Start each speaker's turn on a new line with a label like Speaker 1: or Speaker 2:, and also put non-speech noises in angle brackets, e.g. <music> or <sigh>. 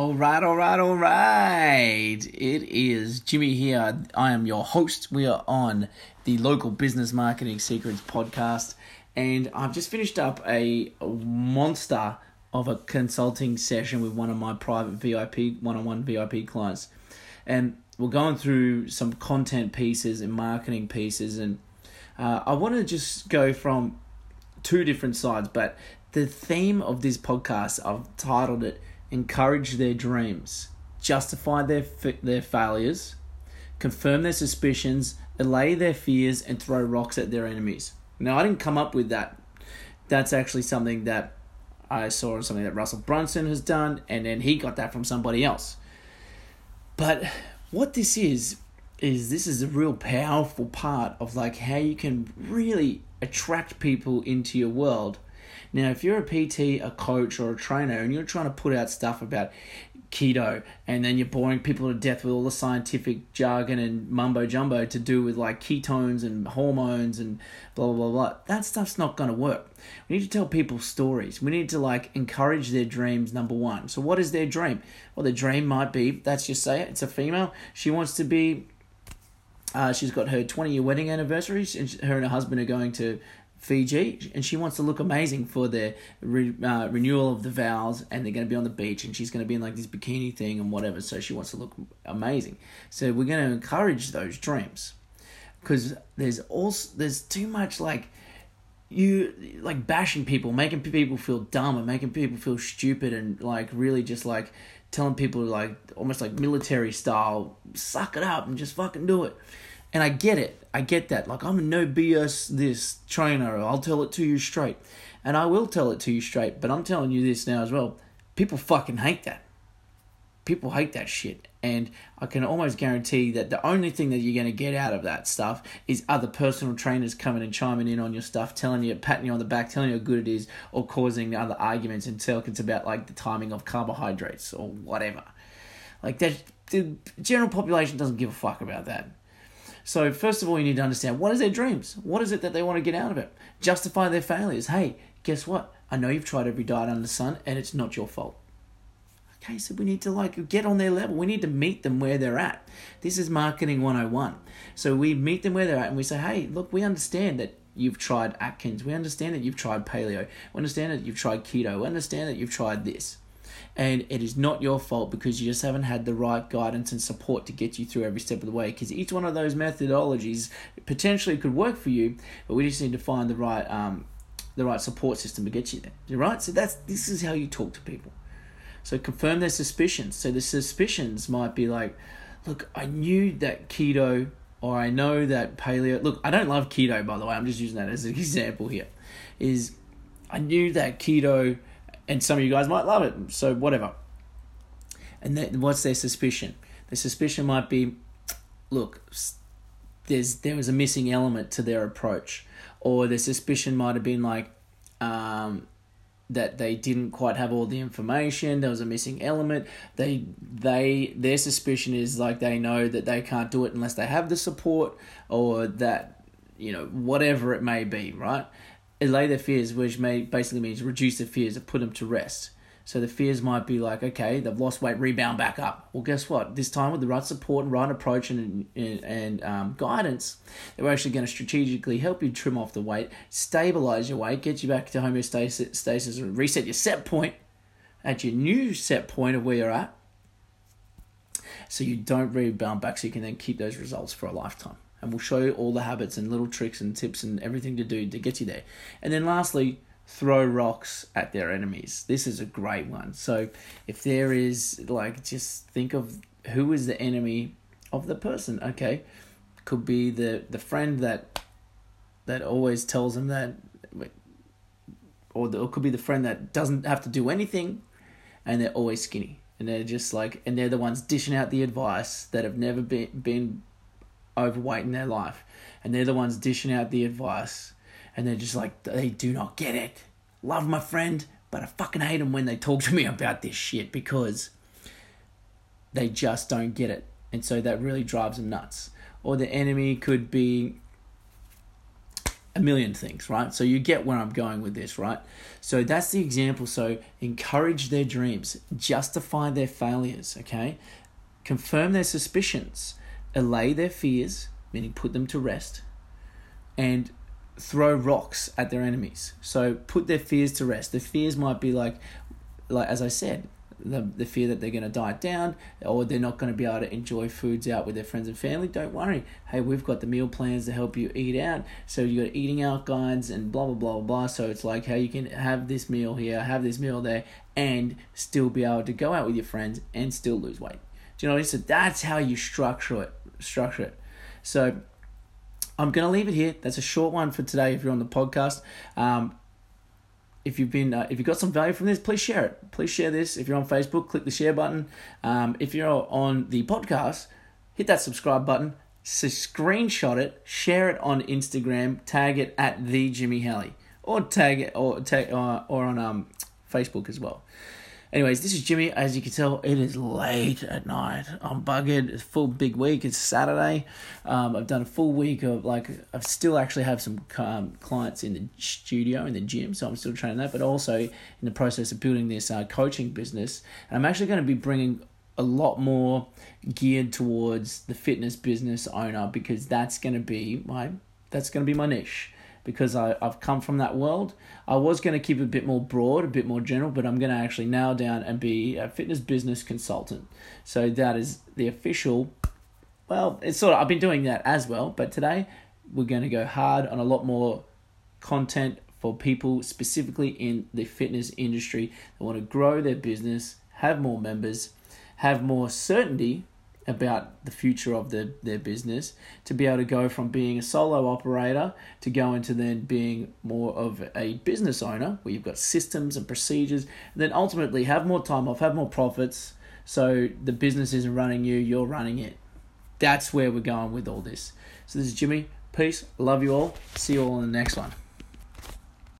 Speaker 1: All right, all right, all right. It is Jimmy here. I am your host. We are on the Local Business Marketing Secrets podcast, and I've just finished up a monster of a consulting session with one of my private VIP, one on one VIP clients. And we're going through some content pieces and marketing pieces, and uh, I want to just go from two different sides, but the theme of this podcast, I've titled it encourage their dreams, justify their their failures, confirm their suspicions, allay their fears, and throw rocks at their enemies. Now, I didn't come up with that. That's actually something that I saw something that Russell Brunson has done, and then he got that from somebody else. But what this is is this is a real powerful part of like how you can really attract people into your world now, if you're a PT, a coach, or a trainer, and you're trying to put out stuff about keto and then you're boring people to death with all the scientific jargon and mumbo jumbo to do with like ketones and hormones and blah blah blah blah that stuff's not going to work. We need to tell people stories. We need to like encourage their dreams number one. So what is their dream? Well their dream might be let's just say it, it's a female. She wants to be uh, she's got her 20 year wedding anniversary and her and her husband are going to Fiji, and she wants to look amazing for the re, uh, renewal of the vows, and they're going to be on the beach, and she's going to be in like this bikini thing and whatever. So she wants to look amazing. So we're going to encourage those dreams, because there's also there's too much like you like bashing people, making people feel dumb, and making people feel stupid, and like really just like telling people like almost like military style, suck it up and just fucking do it. And I get it. I get that. Like, I'm a no BS this trainer. I'll tell it to you straight. And I will tell it to you straight. But I'm telling you this now as well. People fucking hate that. People hate that shit. And I can almost guarantee that the only thing that you're going to get out of that stuff is other personal trainers coming and chiming in on your stuff, telling you, patting you on the back, telling you how good it is, or causing other arguments and talking about like the timing of carbohydrates or whatever. Like that, the general population doesn't give a fuck about that. So, first of all, you need to understand what is their dreams? What is it that they want to get out of it? Justify their failures. Hey, guess what? I know you've tried every diet under the sun and it's not your fault. Okay, so we need to like get on their level. We need to meet them where they're at. This is marketing 101. So we meet them where they're at and we say, hey, look, we understand that you've tried Atkins. We understand that you've tried paleo. We understand that you've tried keto. We understand that you've tried this and it is not your fault because you just haven't had the right guidance and support to get you through every step of the way because each one of those methodologies potentially could work for you but we just need to find the right um, the right support system to get you there. Right? So that's this is how you talk to people. So confirm their suspicions. So the suspicions might be like look i knew that keto or i know that paleo look i don't love keto by the way. I'm just using that as an <laughs> example here. Is i knew that keto and some of you guys might love it. So whatever. And then what's their suspicion? The suspicion might be, look, there's there was a missing element to their approach, or their suspicion might have been like, um, that they didn't quite have all the information. There was a missing element. They they their suspicion is like they know that they can't do it unless they have the support, or that you know whatever it may be, right? Allay their fears, which may basically means reduce their fears and put them to rest. So the fears might be like, okay, they've lost weight, rebound back up. Well, guess what? This time with the right support and right approach and and, and um, guidance, they're actually going to strategically help you trim off the weight, stabilize your weight, get you back to homeostasis, and reset your set point at your new set point of where you're at. So you don't rebound back, so you can then keep those results for a lifetime and we'll show you all the habits and little tricks and tips and everything to do to get you there. And then lastly, throw rocks at their enemies. This is a great one. So if there is like just think of who is the enemy of the person. Okay. Could be the the friend that that always tells them that or, the, could be the friend that doesn't have to do anything and they're always skinny and they're just like and they're the ones dishing out the advice that have never been been overweight in their life, and they're the ones dishing out the advice, and they're just like they do not get it. Love my friend, but I fucking hate them when they talk to me about this shit because they just don't get it, and so that really drives them nuts. Or the enemy could be a million things, right? So you get where I'm going with this, right? So that's the example. So encourage their dreams, justify their failures, okay? Confirm their suspicions, allay their fears, meaning put them to rest, and throw rocks at their enemies. So put their fears to rest. The fears might be like, like as I said, the, the fear that they're going to diet down or they're not going to be able to enjoy foods out with their friends and family, don't worry. Hey, we've got the meal plans to help you eat out. So you got eating out guides and blah, blah, blah, blah, blah. So it's like how you can have this meal here, have this meal there, and still be able to go out with your friends and still lose weight. Do you know what I mean? So that's how you structure it. Structure it. So I'm going to leave it here. That's a short one for today if you're on the podcast. Um, if you've been uh, if you got some value from this please share it please share this if you're on facebook click the share button um, if you're on the podcast hit that subscribe button so screenshot it share it on instagram tag it at the jimmy Halley, or tag it or tag or, or on um, facebook as well Anyways, this is Jimmy. As you can tell, it is late at night. I'm buggered. It's full big week. It's Saturday. Um, I've done a full week of like I still actually have some um, clients in the studio in the gym, so I'm still training that. But also in the process of building this uh, coaching business, and I'm actually going to be bringing a lot more geared towards the fitness business owner because that's going to be my that's going to be my niche because I, I've come from that world. I was going to keep it a bit more broad, a bit more general, but I'm going to actually nail down and be a fitness business consultant. So that is the official. Well, it's sort of I've been doing that as well, but today we're going to go hard on a lot more content for people specifically in the fitness industry that want to grow their business, have more members, have more certainty about the future of the, their business to be able to go from being a solo operator to go into then being more of a business owner where you've got systems and procedures and then ultimately have more time off have more profits so the business isn't running you you're running it. That's where we're going with all this. So this is jimmy. Peace. Love you all. See you all in the next one